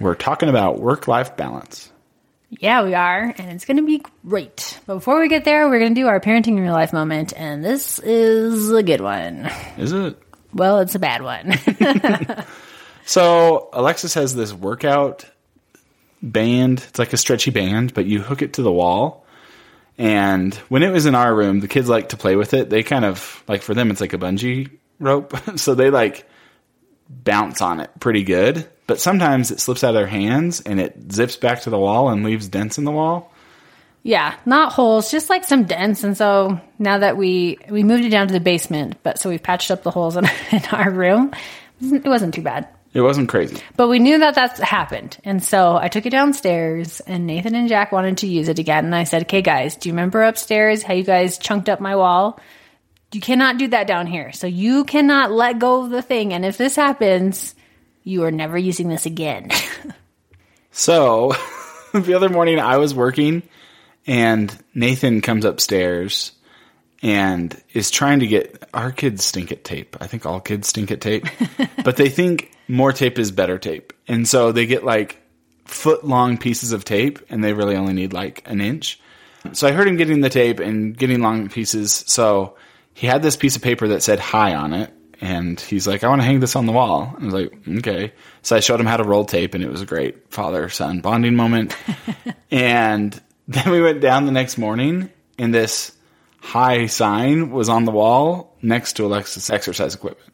We're talking about work life balance. Yeah, we are, and it's going to be great. But before we get there, we're going to do our parenting in real life moment, and this is a good one. Is it? Well, it's a bad one. So, Alexis has this workout band. It's like a stretchy band, but you hook it to the wall. And when it was in our room, the kids like to play with it. They kind of, like for them, it's like a bungee rope. so they like bounce on it pretty good. But sometimes it slips out of their hands and it zips back to the wall and leaves dents in the wall. yeah, not holes, just like some dents. And so now that we we moved it down to the basement, but so we've patched up the holes in, in our room. It wasn't too bad. It wasn't crazy. But we knew that that's happened. And so I took it downstairs and Nathan and Jack wanted to use it again. And I said, okay, guys, do you remember upstairs how you guys chunked up my wall? You cannot do that down here. So you cannot let go of the thing. And if this happens, you are never using this again. So the other morning I was working and Nathan comes upstairs and is trying to get our kids stink at tape. I think all kids stink at tape, but they think more tape is better tape. And so they get like foot long pieces of tape and they really only need like an inch. So I heard him getting the tape and getting long pieces. So he had this piece of paper that said hi on it. And he's like, I want to hang this on the wall. I was like, okay. So I showed him how to roll tape, and it was a great father son bonding moment. and then we went down the next morning, and this hi sign was on the wall next to Alexis' exercise equipment.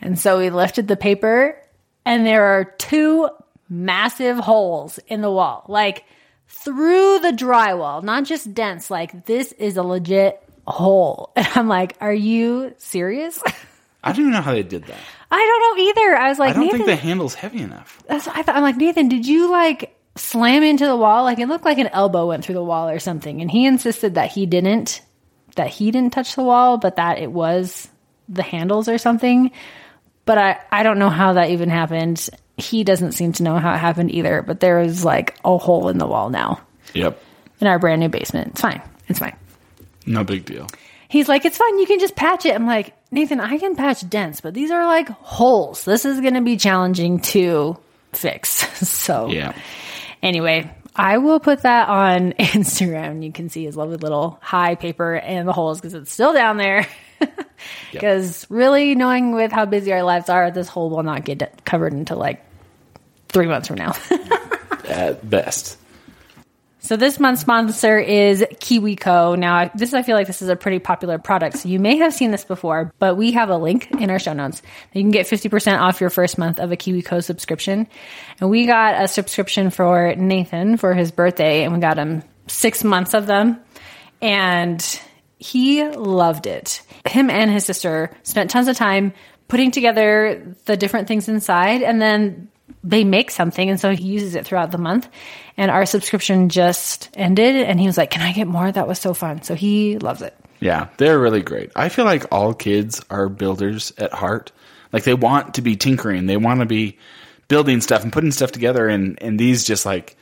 and so we lifted the paper and there are two massive holes in the wall, like through the drywall, not just dents. Like this is a legit hole. And I'm like, are you serious? I don't even know how they did that. I don't know either. I was like, I don't Nathan, think the handle's heavy enough. that's what I thought. I'm like, Nathan, did you like slam into the wall? Like it looked like an elbow went through the wall or something. And he insisted that he didn't, that he didn't touch the wall, but that it was the handles or something. But I, I don't know how that even happened. He doesn't seem to know how it happened either. But there is like a hole in the wall now Yep. in our brand new basement. It's fine. It's fine. No big deal. He's like, it's fine. You can just patch it. I'm like, Nathan, I can patch dents, but these are like holes. This is going to be challenging to fix. so, Yeah. anyway, I will put that on Instagram. You can see his lovely little hi paper and the holes because it's still down there. Because really, knowing with how busy our lives are, this hole will not get covered until like three months from now. At best. So this month's sponsor is KiwiCo. Now, this I feel like this is a pretty popular product. So you may have seen this before, but we have a link in our show notes. You can get 50% off your first month of a KiwiCo subscription. And we got a subscription for Nathan for his birthday and we got him six months of them. And he loved it. Him and his sister spent tons of time putting together the different things inside and then they make something and so he uses it throughout the month and our subscription just ended and he was like can i get more that was so fun so he loves it Yeah, they're really great. I feel like all kids are builders at heart. Like they want to be tinkering, they want to be building stuff and putting stuff together, and and these just like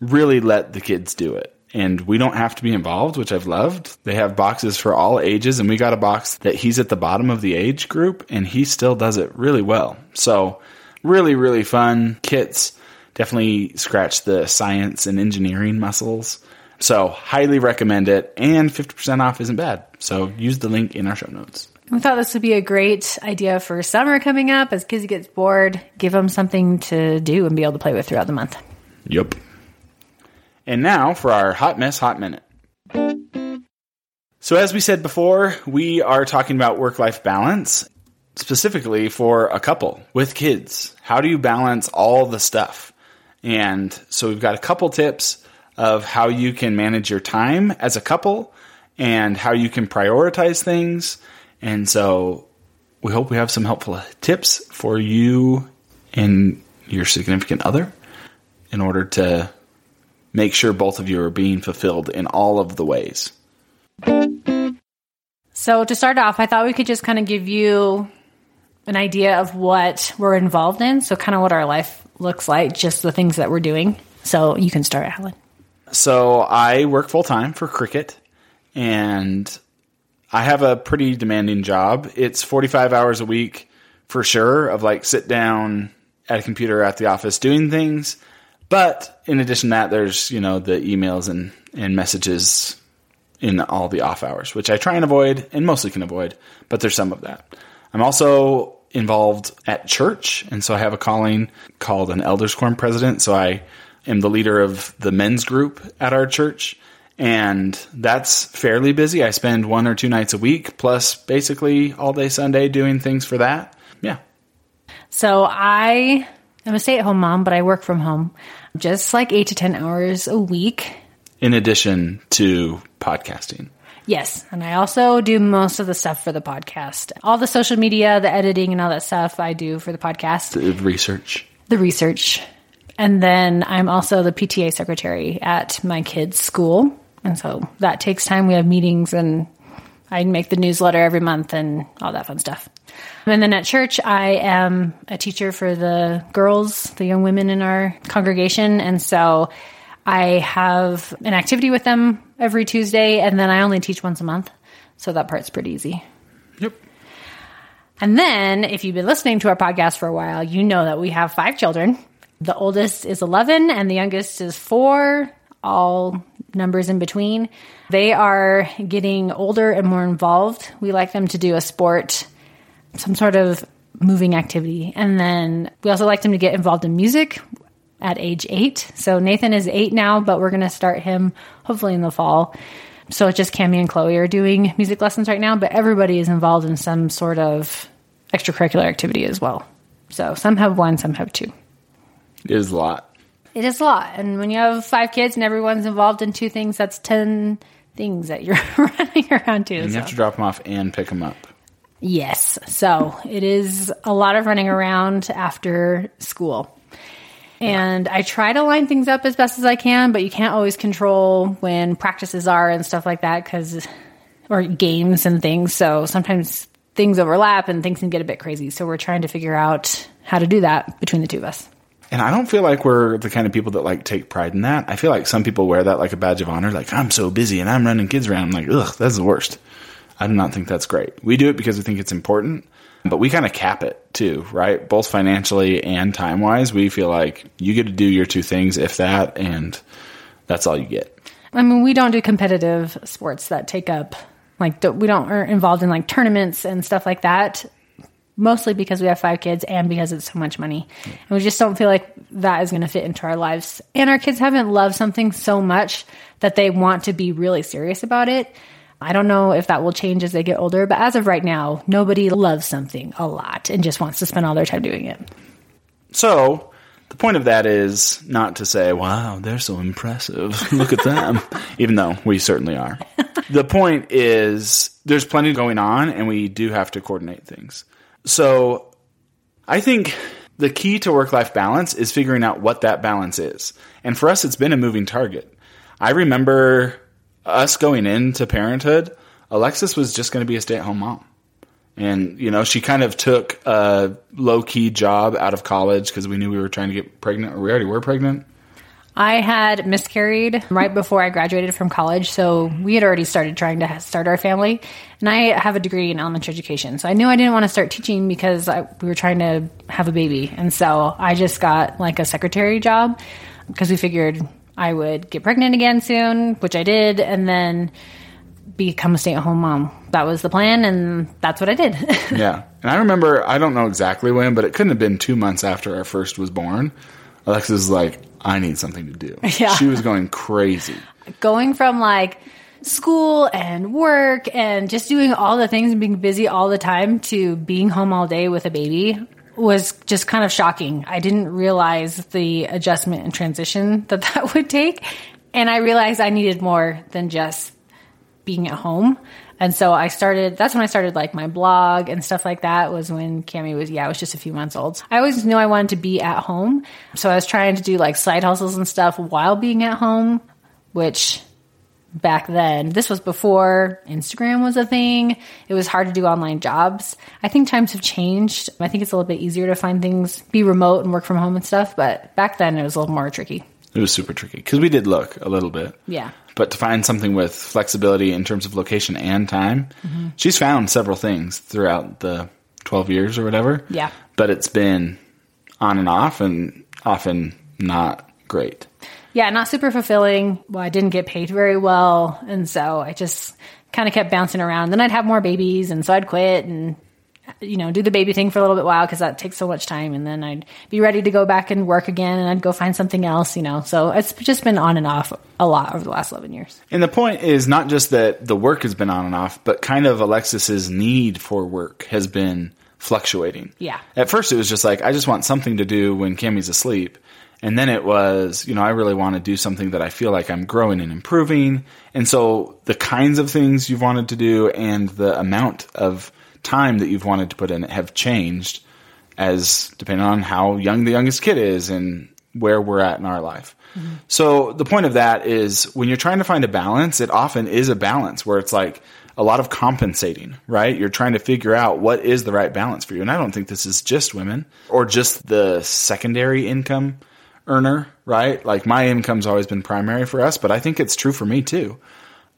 really let the kids do it. And we don't have to be involved, which I've loved. They have boxes for all ages, and we got a box that he's at the bottom of the age group, and he still does it really well. So, really, really fun kits. Definitely scratch the science and engineering muscles. So, highly recommend it, and 50% off isn't bad. So, use the link in our show notes. we thought this would be a great idea for summer coming up as kids get bored give them something to do and be able to play with throughout the month Yep. And now for our Hot Mess Hot Minute. So, as we said before, we are talking about work life balance, specifically for a couple with kids. How do you balance all the stuff? And so, we've got a couple tips of how you can manage your time as a couple and how you can prioritize things. And so, we hope we have some helpful tips for you and your significant other in order to make sure both of you are being fulfilled in all of the ways. So, to start off, I thought we could just kind of give you an idea of what we're involved in. So, kind of what our life looks like, just the things that we're doing. So, you can start, Alan. So, I work full time for Cricket and I have a pretty demanding job. It's 45 hours a week for sure of like sit down at a computer at the office doing things. But in addition to that, there's, you know, the emails and, and messages in all the off hours, which I try and avoid and mostly can avoid, but there's some of that. I'm also involved at church, and so I have a calling called an elders quorum president. So I am the leader of the men's group at our church, and that's fairly busy. I spend one or two nights a week, plus basically all day Sunday doing things for that. Yeah. So, I am a stay at home mom, but I work from home just like eight to 10 hours a week. In addition to podcasting. Yes. And I also do most of the stuff for the podcast. All the social media, the editing, and all that stuff I do for the podcast, The research. the research. And then I'm also the PTA secretary at my kids' school. And so that takes time. We have meetings and I make the newsletter every month and all that fun stuff. And then at church, I am a teacher for the girls, the young women in our congregation. And so I have an activity with them every Tuesday, and then I only teach once a month. So that part's pretty easy. Yep. And then, if you've been listening to our podcast for a while, you know that we have five children. The oldest is 11 and the youngest is four, all numbers in between. They are getting older and more involved. We like them to do a sport, some sort of moving activity. And then we also like them to get involved in music at age eight. So Nathan is eight now, but we're going to start him hopefully in the fall. So it's just Cami and Chloe are doing music lessons right now, but everybody is involved in some sort of extracurricular activity as well. So some have one, some have two. It is a lot. It is a lot. And when you have five kids and everyone's involved in two things, that's 10 things that you're running around to. And you so. have to drop them off and pick them up. Yes. So it is a lot of running around after school. And I try to line things up as best as I can, but you can't always control when practices are and stuff like that because, or games and things. So sometimes things overlap and things can get a bit crazy. So we're trying to figure out how to do that between the two of us. And I don't feel like we're the kind of people that like take pride in that. I feel like some people wear that like a badge of honor, like I'm so busy and I'm running kids around. I'm like, ugh, that's the worst. I do not think that's great. We do it because we think it's important, but we kind of cap it too, right? Both financially and time wise. We feel like you get to do your two things, if that, and that's all you get. I mean, we don't do competitive sports that take up like we don't are involved in like tournaments and stuff like that. Mostly because we have five kids and because it's so much money, and we just don't feel like that is going to fit into our lives. And our kids haven't loved something so much that they want to be really serious about it. I don't know if that will change as they get older, but as of right now, nobody loves something a lot and just wants to spend all their time doing it. So the point of that is not to say, wow, they're so impressive. Look at them. Even though we certainly are. the point is there's plenty going on and we do have to coordinate things. So I think the key to work life balance is figuring out what that balance is. And for us, it's been a moving target. I remember us going into parenthood, Alexis was just going to be a stay at home mom. And, you know, she kind of took a low key job out of college because we knew we were trying to get pregnant, or we already were pregnant. I had miscarried right before I graduated from college, so we had already started trying to start our family. And I have a degree in elementary education, so I knew I didn't want to start teaching because I, we were trying to have a baby. And so I just got like a secretary job because we figured I would get pregnant again soon, which I did, and then become a stay at home mom. That was the plan, and that's what I did. Yeah. And I remember, I don't know exactly when, but it couldn't have been two months after our first was born. Alexis was like, I need something to do. Yeah. She was going crazy. going from like school and work and just doing all the things and being busy all the time to being home all day with a baby was just kind of shocking. I didn't realize the adjustment and transition that that would take. And I realized I needed more than just being at home. And so I started, that's when I started like my blog and stuff like that was when Cami was, yeah, it was just a few months old. I always knew I wanted to be at home. So I was trying to do like side hustles and stuff while being at home, which back then, this was before Instagram was a thing. It was hard to do online jobs. I think times have changed. I think it's a little bit easier to find things, be remote and work from home and stuff. But back then it was a little more tricky. It was super tricky because we did look a little bit. Yeah. But to find something with flexibility in terms of location and time, Mm-hmm. she's found several things throughout the 12 years or whatever. Yeah. But it's been on and off and often not great. Yeah, not super fulfilling. Well, I didn't get paid very well. And so I just kind of kept bouncing around. Then I'd have more babies. And so I'd quit and, you know, do the baby thing for a little bit while because that takes so much time. And then I'd be ready to go back and work again and I'd go find something else, you know. So it's just been on and off a lot over the last 11 years. And the point is not just that the work has been on and off, but kind of Alexis's need for work has been fluctuating. Yeah. At first, it was just like, I just want something to do when Cami's asleep. And then it was, you know, I really want to do something that I feel like I'm growing and improving. And so the kinds of things you've wanted to do and the amount of time that you've wanted to put in it have changed as depending on how young the youngest kid is and where we're at in our life. Mm-hmm. So the point of that is when you're trying to find a balance, it often is a balance where it's like a lot of compensating, right? You're trying to figure out what is the right balance for you. And I don't think this is just women or just the secondary income earner, right? Like my income's always been primary for us, but I think it's true for me too.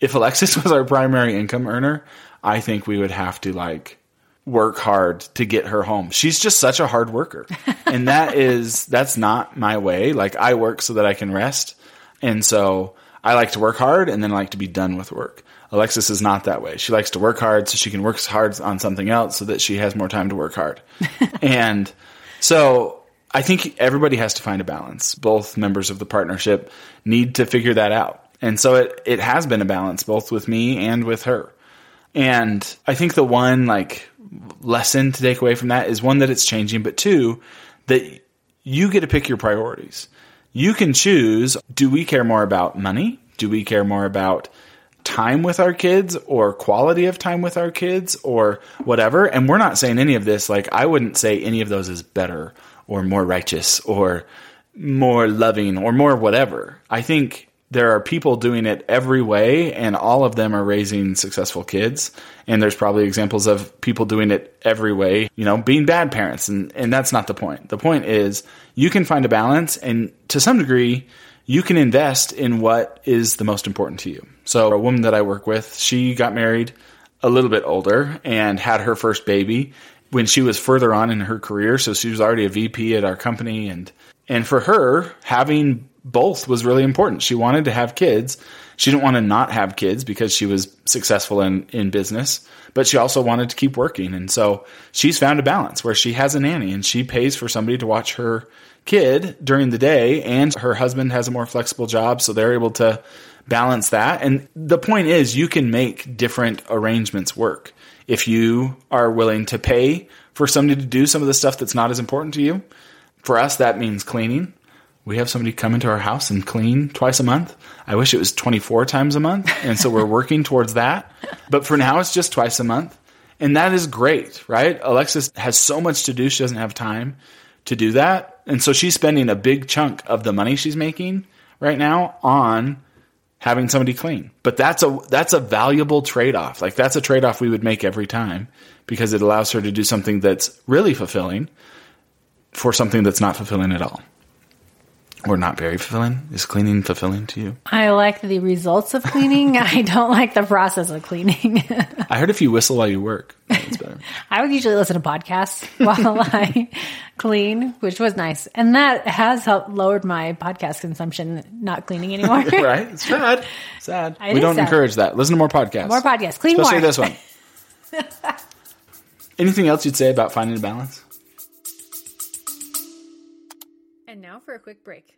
If Alexis was our primary income earner, I think we would have to like work hard to get her home. She's just such a hard worker. and that is that's not my way. Like I work so that I can rest. And so I like to work hard and then I like to be done with work. Alexis is not that way. She likes to work hard so she can work hard on something else so that she has more time to work hard. and so I think everybody has to find a balance. Both members of the partnership need to figure that out. And so it, it has been a balance both with me and with her. And I think the one like lesson to take away from that is one that it's changing, but two, that you get to pick your priorities. You can choose do we care more about money? Do we care more about time with our kids or quality of time with our kids or whatever? And we're not saying any of this, like, I wouldn't say any of those is better or more righteous or more loving or more whatever. I think there are people doing it every way and all of them are raising successful kids. And there's probably examples of people doing it every way you know being bad parents. And and that's not the point. The point is you can find a balance and to some degree you can invest in what is the most important to you. So a woman that i work with she got married a little bit older and had her first baby when she was further on in her career so she was already a vp at our company and and for her having both was really important. She wanted to have kids. She didn't want to not have kids because she was successful in, in business, but she also wanted to keep working. And so she's found a balance where she has a nanny and she pays for somebody to watch her kid during the day and her husband has a more flexible job. So they're able to balance that. And the point is you can make different arrangements work. If you are willing to pay for somebody to do some of the stuff that's not as important to you, for us, that means cleaning we have somebody come into our house and clean twice a month. I wish it was 24 times a month. And so we're working towards that. But for now, it's just twice a month. And that is great, right? Alexis has so much to do. She doesn't have time to do that. And so she's spending a big chunk of the money she's making right now on having somebody clean. But that's a, that's a valuable trade off. Like that's a trade off we would make every time because it allows her to do something that's really fulfilling for something that's not fulfilling at all or not very fulfilling? Is cleaning fulfilling to you? I like the results of cleaning. I don't like the process of cleaning. I heard if you whistle while you work, it's better. I would usually listen to podcasts while I clean, which was nice. And that has helped lowered my podcast consumption, not cleaning anymore. right? It's sad. Sad. It we don't sad. encourage that. Listen to more podcasts. More podcasts. Clean Especially more. this one. Anything else you'd say about finding a balance? And now for a quick break.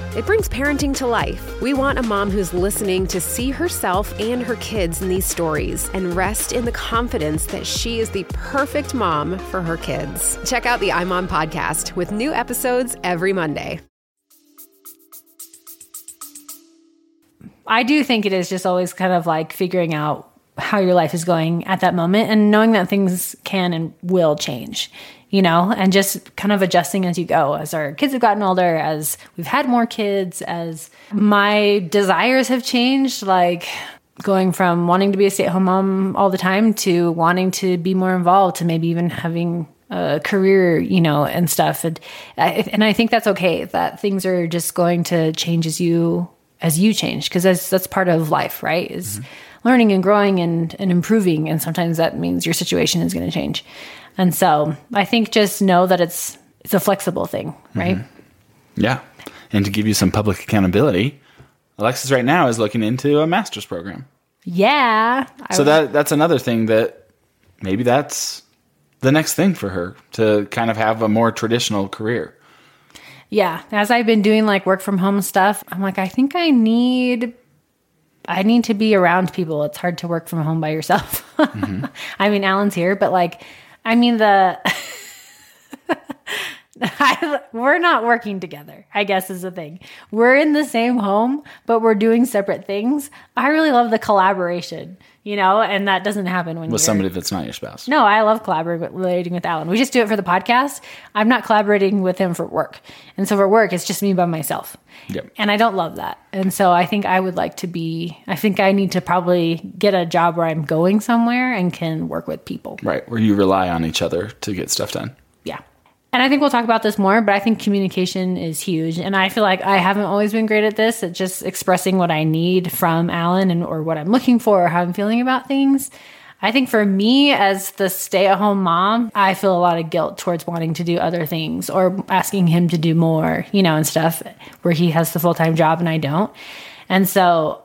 it brings parenting to life. We want a mom who's listening to see herself and her kids in these stories and rest in the confidence that she is the perfect mom for her kids. Check out the iMom podcast with new episodes every Monday. I do think it is just always kind of like figuring out how your life is going at that moment and knowing that things can and will change, you know, and just kind of adjusting as you go. As our kids have gotten older, as we've had more kids, as my desires have changed, like going from wanting to be a stay at home mom all the time to wanting to be more involved to maybe even having a career, you know, and stuff. And I, and I think that's okay that things are just going to change as you as you change because that's that's part of life, right? Is mm-hmm. learning and growing and and improving, and sometimes that means your situation is going to change. And so I think just know that it's it's a flexible thing, mm-hmm. right? Yeah. And to give you some public accountability, Alexis right now is looking into a master's program. Yeah. I So that that's another thing that maybe that's the next thing for her to kind of have a more traditional career. Yeah, as I've been doing like work from home stuff, I'm like I think I need I need to be around people. It's hard to work from home by yourself. Mm-hmm. I mean, Alan's here, but like I mean the I, we're not working together, I guess is the thing. We're in the same home, but we're doing separate things. I really love the collaboration, you know, and that doesn't happen when With somebody that's not your spouse. no, I love collaborating with Alan. We just do it for the podcast. I'm not collaborating with him for work. And so for work, it's just me by myself. Yep. And I don't love that. And so I think I would like to be, I think I need to probably get a job where I'm going somewhere and can work with people. Right. Where you rely on each other to get stuff done. And I think we'll talk about this more, but I think communication is huge. And I feel like I haven't always been great at this, at just expressing what I need from Alan and or what I'm looking for or how I'm feeling about things. I think for me as the stay-at-home mom, I feel a lot of guilt towards wanting to do other things or asking him to do more, you know, and stuff where he has the full-time job and I don't. And so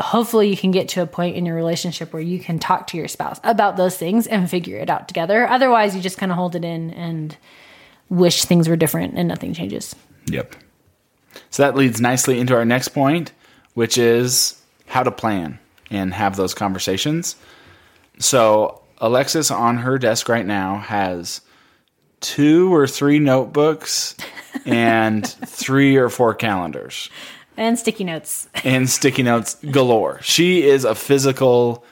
hopefully you can get to a point in your relationship where you can talk to your spouse about those things and figure it out together. Otherwise, you just kind of hold it in and wish things were different and nothing changes. Yep. So that leads nicely into our next point, which is how to plan and have those conversations. So Alexis on her desk right now has two or three notebooks and three or four calendars And sticky notes. and sticky notes galore. She is a physical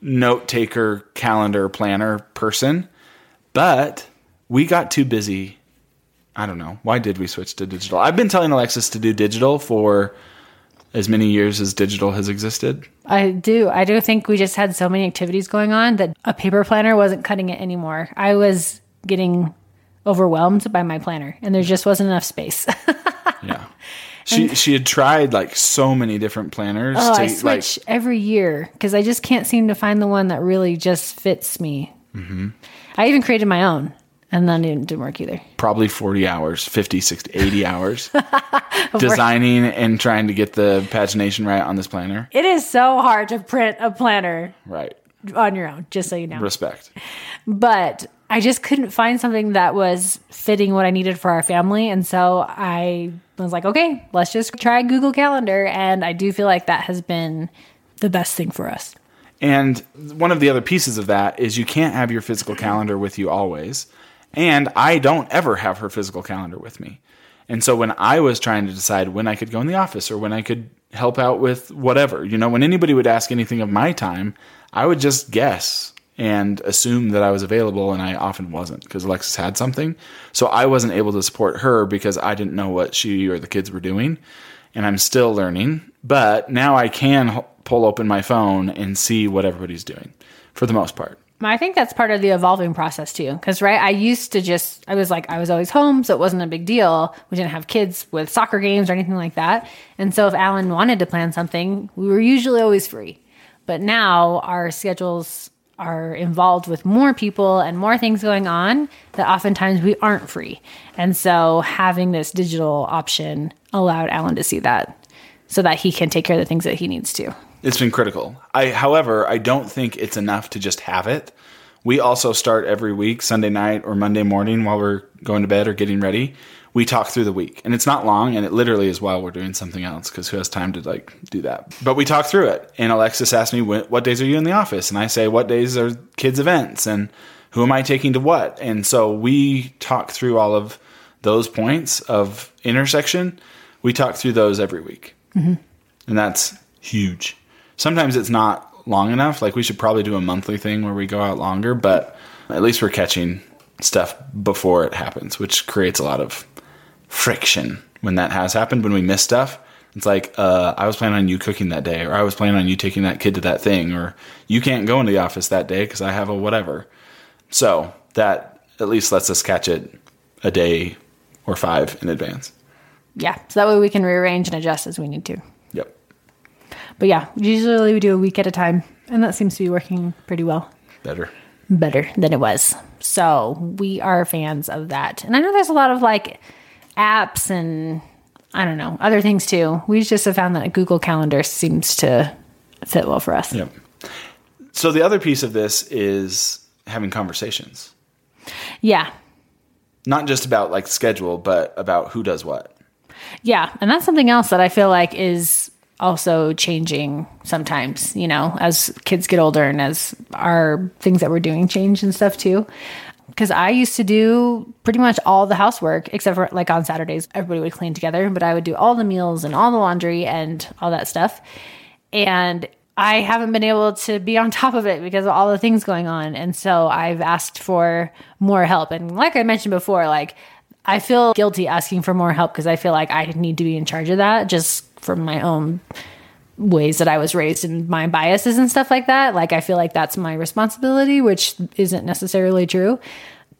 note taker, calendar planner person, but we got too busy. I don't know. Why did we switch to digital? I've been telling Alexis to do digital for as many years as digital has existed. I do. I do think we just had so many activities going on that a paper planner wasn't cutting it anymore. I was getting overwhelmed by my planner and there just wasn't enough space. Yeah. She she had tried like so many different planners Oh, to I like switch every year because I just can't seem to find the one that really just fits me. Mm-hmm. I even created my own, and then it didn't work either. probably 40 hours, 50, 60, 80 hours designing and trying to get the pagination right on this planner. It is so hard to print a planner Right. on your own, just so you know. Respect. But I just couldn't find something that was fitting what I needed for our family, and so I was like, okay, let's just try Google Calendar, and I do feel like that has been the best thing for us. And one of the other pieces of that is you can't have your physical calendar with you always. And I don't ever have her physical calendar with me. And so when I was trying to decide when I could go in the office or when I could help out with whatever, you know, when anybody would ask anything of my time, I would just guess and assume that I was available and I often wasn't because Alexis had something. So I wasn't able to support her because I didn't know what she or the kids were doing. And I'm still learning, but now I can pull open my phone and see what everybody's doing for the most part. I think that's part of the evolving process too. Because, right, I used to just, I was like, I was always home, so it wasn't a big deal. We didn't have kids with soccer games or anything like that. And so, if Alan wanted to plan something, we were usually always free. But now our schedules are involved with more people and more things going on that oftentimes we aren't free. And so having this digital option allowed Alan to see that so that he can take care of the things that he needs to. It's been critical. I, however, I don't think it's enough to just have it. We also start every week, Sunday night or Monday morning while we're going to bed or getting ready. We talk through the week, and it's not long, and it literally is while we're doing something else because who has time to like do that? But we talk through it, and Alexis asks me, "What days are you in the office?" And I say, "What days are kids' events?" and who am I taking to what? And so we talk through all of those points of intersection. We talk through those every week, mm-hmm. and that's huge. Sometimes it's not long enough. Like we should probably do a monthly thing where we go out longer, but at least we're catching stuff before it happens, which creates a lot of friction when that has happened. When we miss stuff, it's like uh, I was planning on you cooking that day, or I was planning on you taking that kid to that thing, or you can't go into the office that day because I have a whatever. So that at least lets us catch it a day or five in advance. Yeah, so that way we can rearrange and adjust as we need to. But yeah, usually we do a week at a time, and that seems to be working pretty well. Better. Better than it was. So we are fans of that. And I know there's a lot of like apps and I don't know, other things too. We just have found that Google Calendar seems to fit well for us. Yep. So the other piece of this is having conversations. Yeah. Not just about like schedule, but about who does what. Yeah. And that's something else that I feel like is also changing sometimes, you know, as kids get older and as our things that we're doing change and stuff too because I used to do pretty much all the housework except for like on Saturdays, everybody would clean together, but I would do all the meals and all the laundry and all that stuff. And I haven't been able to be on top of it because of all the things going on. And so I've asked for more help. And like I mentioned before, like I feel guilty asking for more help because I feel like I need to be in charge of that just from my own ways that I was raised and my biases and stuff like that. Like I feel like that's my responsibility, which isn't necessarily true.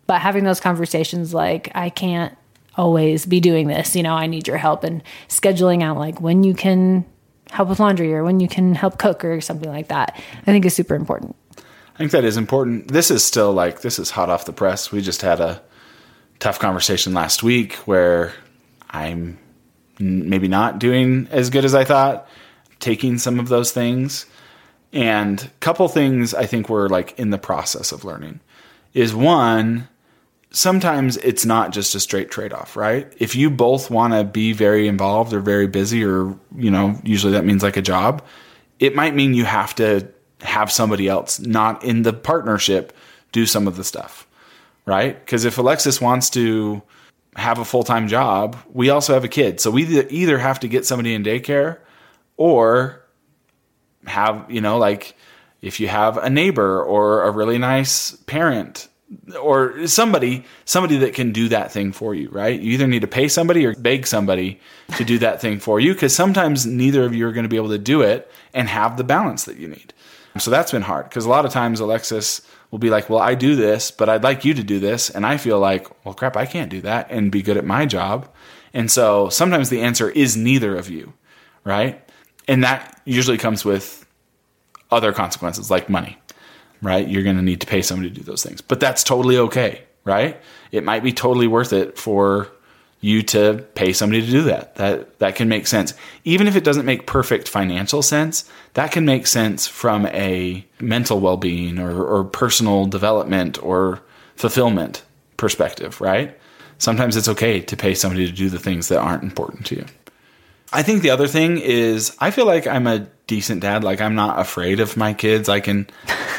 But having those conversations like I can't always be doing this, you know, I need your help and scheduling out like when you can help with laundry or when you can help cook or something like that. I think is super important. I think that is important. This is still like this is hot off the press. We just had a tough conversation last week where I'm maybe not doing as good as I thought taking some of those things. And couple things I think we're like in the process of learning is one, sometimes it's not just a straight trade off, right? If you both want to be very involved or very busy, or, you know, usually that means like a job, it might mean you have to have somebody else not in the partnership do some of the stuff, right? Because if Alexis wants to have a full time job, we also have a kid. So we either have to get somebody in daycare or have, you know, like if you have a neighbor or a really nice parent or somebody somebody that can do that thing for you right you either need to pay somebody or beg somebody to do that thing for you because sometimes neither of you are going to be able to do it and have the balance that you need so that's been hard because a lot of times alexis will be like well i do this but i'd like you to do this and i feel like well crap i can't do that and be good at my job and so sometimes the answer is neither of you right and that usually comes with other consequences like money, right? You're going to need to pay somebody to do those things, but that's totally okay, right? It might be totally worth it for you to pay somebody to do that. That that can make sense. Even if it doesn't make perfect financial sense, that can make sense from a mental well-being or, or personal development or fulfillment perspective, right? Sometimes it's okay to pay somebody to do the things that aren't important to you. I think the other thing is I feel like I'm a decent dad. Like I'm not afraid of my kids. I can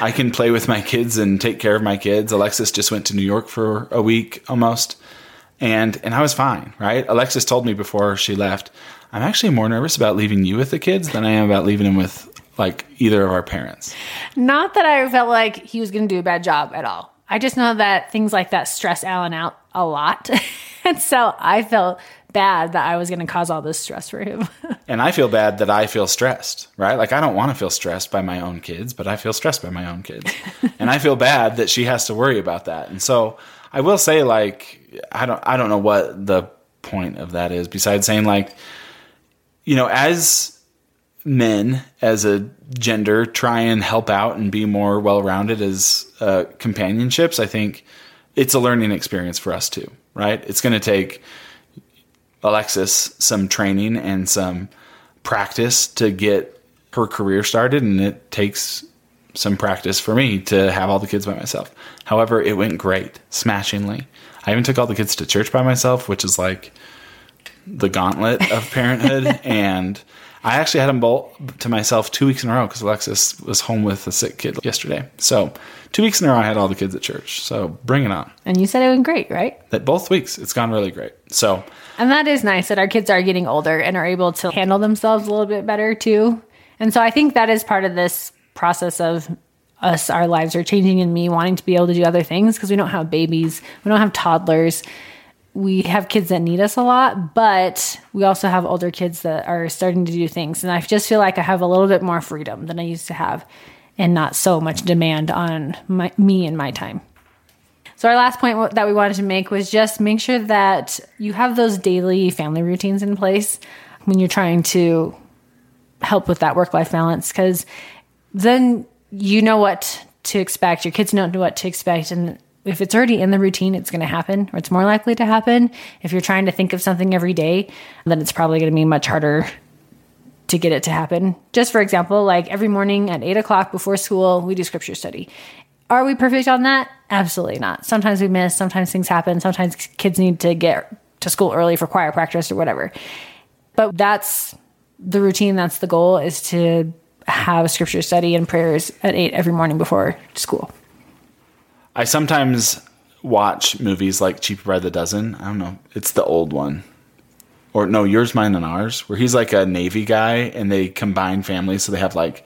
I can play with my kids and take care of my kids. Alexis just went to New York for a week almost. And and I was fine, right? Alexis told me before she left, I'm actually more nervous about leaving you with the kids than I am about leaving them with like either of our parents. Not that I felt like he was going to do a bad job at all. I just know that things like that stress Alan out a lot. and so I felt bad that I was going to cause all this stress for him. and I feel bad that I feel stressed, right? Like I don't want to feel stressed by my own kids, but I feel stressed by my own kids. and I feel bad that she has to worry about that. And so I will say like I don't I don't know what the point of that is besides saying like you know as men as a gender try and help out and be more well rounded as uh, companionships, I think it's a learning experience for us too, right? It's going to take Alexis some training and some practice to get her career started, and it takes some practice for me to have all the kids by myself. However, it went great, smashingly. I even took all the kids to church by myself, which is like the gauntlet of parenthood. and I actually had them both to myself two weeks in a row because Alexis was home with a sick kid yesterday. So two weeks in a row, I had all the kids at church. So bring it on. And you said it went great, right? That both weeks, it's gone really great. So And that is nice that our kids are getting older and are able to handle themselves a little bit better too. And so I think that is part of this process of us, our lives are changing and me wanting to be able to do other things because we don't have babies, we don't have toddlers. We have kids that need us a lot, but we also have older kids that are starting to do things. And I just feel like I have a little bit more freedom than I used to have and not so much demand on my, me and my time. So our last point that we wanted to make was just make sure that you have those daily family routines in place when you're trying to help with that work life balance because then you know what to expect. Your kids know what to expect and if it's already in the routine, it's going to happen or it's more likely to happen. If you're trying to think of something every day, then it's probably going to be much harder to get it to happen. Just for example, like every morning at eight o'clock before school, we do scripture study. Are we perfect on that? Absolutely not. Sometimes we miss, sometimes things happen, sometimes kids need to get to school early for choir practice or whatever. But that's the routine, that's the goal is to have scripture study and prayers at eight every morning before school. I sometimes watch movies like Cheaper by the Dozen. I don't know. It's the old one. Or no, yours, mine, and ours, where he's like a Navy guy and they combine families. So they have like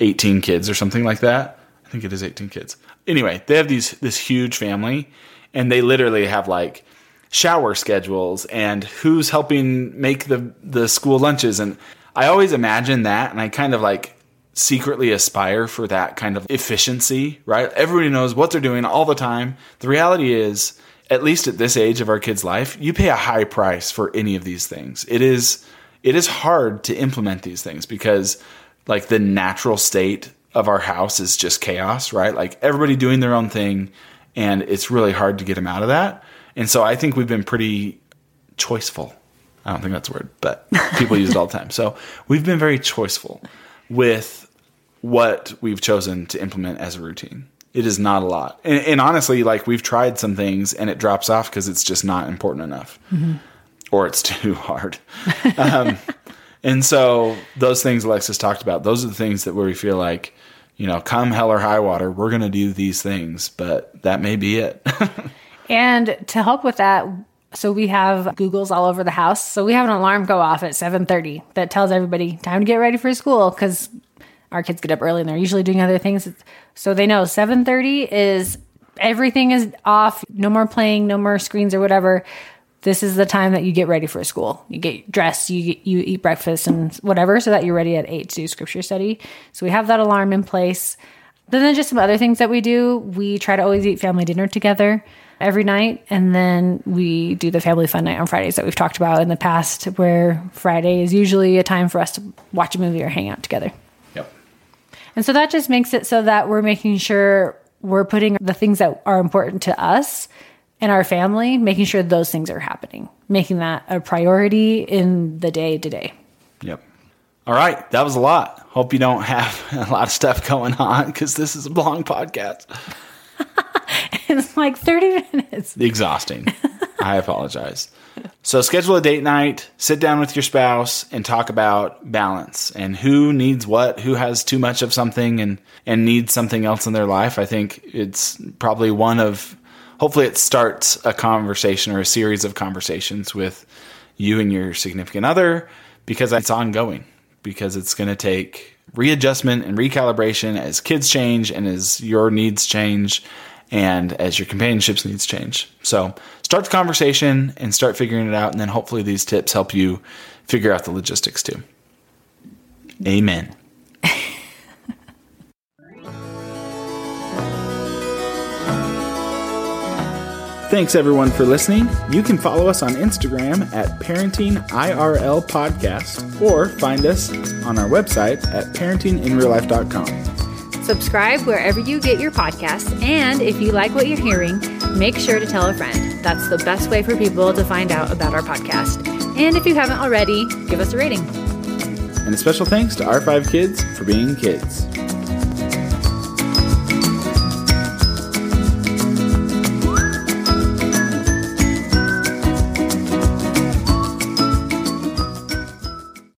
18 kids or something like that. I think it is 18 kids. Anyway, they have these this huge family and they literally have like shower schedules and who's helping make the the school lunches and I always imagine that and I kind of like secretly aspire for that kind of efficiency, right? Everybody knows what they're doing all the time. The reality is, at least at this age of our kid's life, you pay a high price for any of these things. It is it is hard to implement these things because like the natural state of our house is just chaos, right? Like everybody doing their own thing and it's really hard to get them out of that. And so I think we've been pretty choiceful. I don't think that's a word, but people use it all the time. So we've been very choiceful with what we've chosen to implement as a routine. It is not a lot. And, and honestly, like we've tried some things and it drops off because it's just not important enough mm-hmm. or it's too hard. um, and so those things Alexis talked about, those are the things that where we feel like, you know, come hell or high water, we're going to do these things, but that may be it. and to help with that, so we have Googles all over the house. So we have an alarm go off at 7:30 that tells everybody time to get ready for school cuz our kids get up early and they're usually doing other things. So they know 7:30 is everything is off, no more playing, no more screens or whatever. This is the time that you get ready for school. You get dressed, you you eat breakfast and whatever so that you're ready at 8 to do scripture study. So we have that alarm in place. Then there's just some other things that we do. We try to always eat family dinner together every night. And then we do the family fun night on Fridays that we've talked about in the past, where Friday is usually a time for us to watch a movie or hang out together. Yep. And so that just makes it so that we're making sure we're putting the things that are important to us and our family, making sure those things are happening, making that a priority in the day to day. Yep. All right. That was a lot. Hope you don't have a lot of stuff going on because this is a long podcast. it's like 30 minutes. Exhausting. I apologize. So schedule a date night, sit down with your spouse and talk about balance and who needs what, who has too much of something and and needs something else in their life. I think it's probably one of hopefully it starts a conversation or a series of conversations with you and your significant other because it's ongoing because it's going to take readjustment and recalibration as kids change and as your needs change and as your companionships needs change. So start the conversation and start figuring it out. And then hopefully these tips help you figure out the logistics too. Amen. Thanks everyone for listening. You can follow us on Instagram at Parenting IRL Podcast or find us on our website at parentinginreallife.com. Subscribe wherever you get your podcasts, and if you like what you're hearing, make sure to tell a friend. That's the best way for people to find out about our podcast. And if you haven't already, give us a rating. And a special thanks to our five kids for being kids.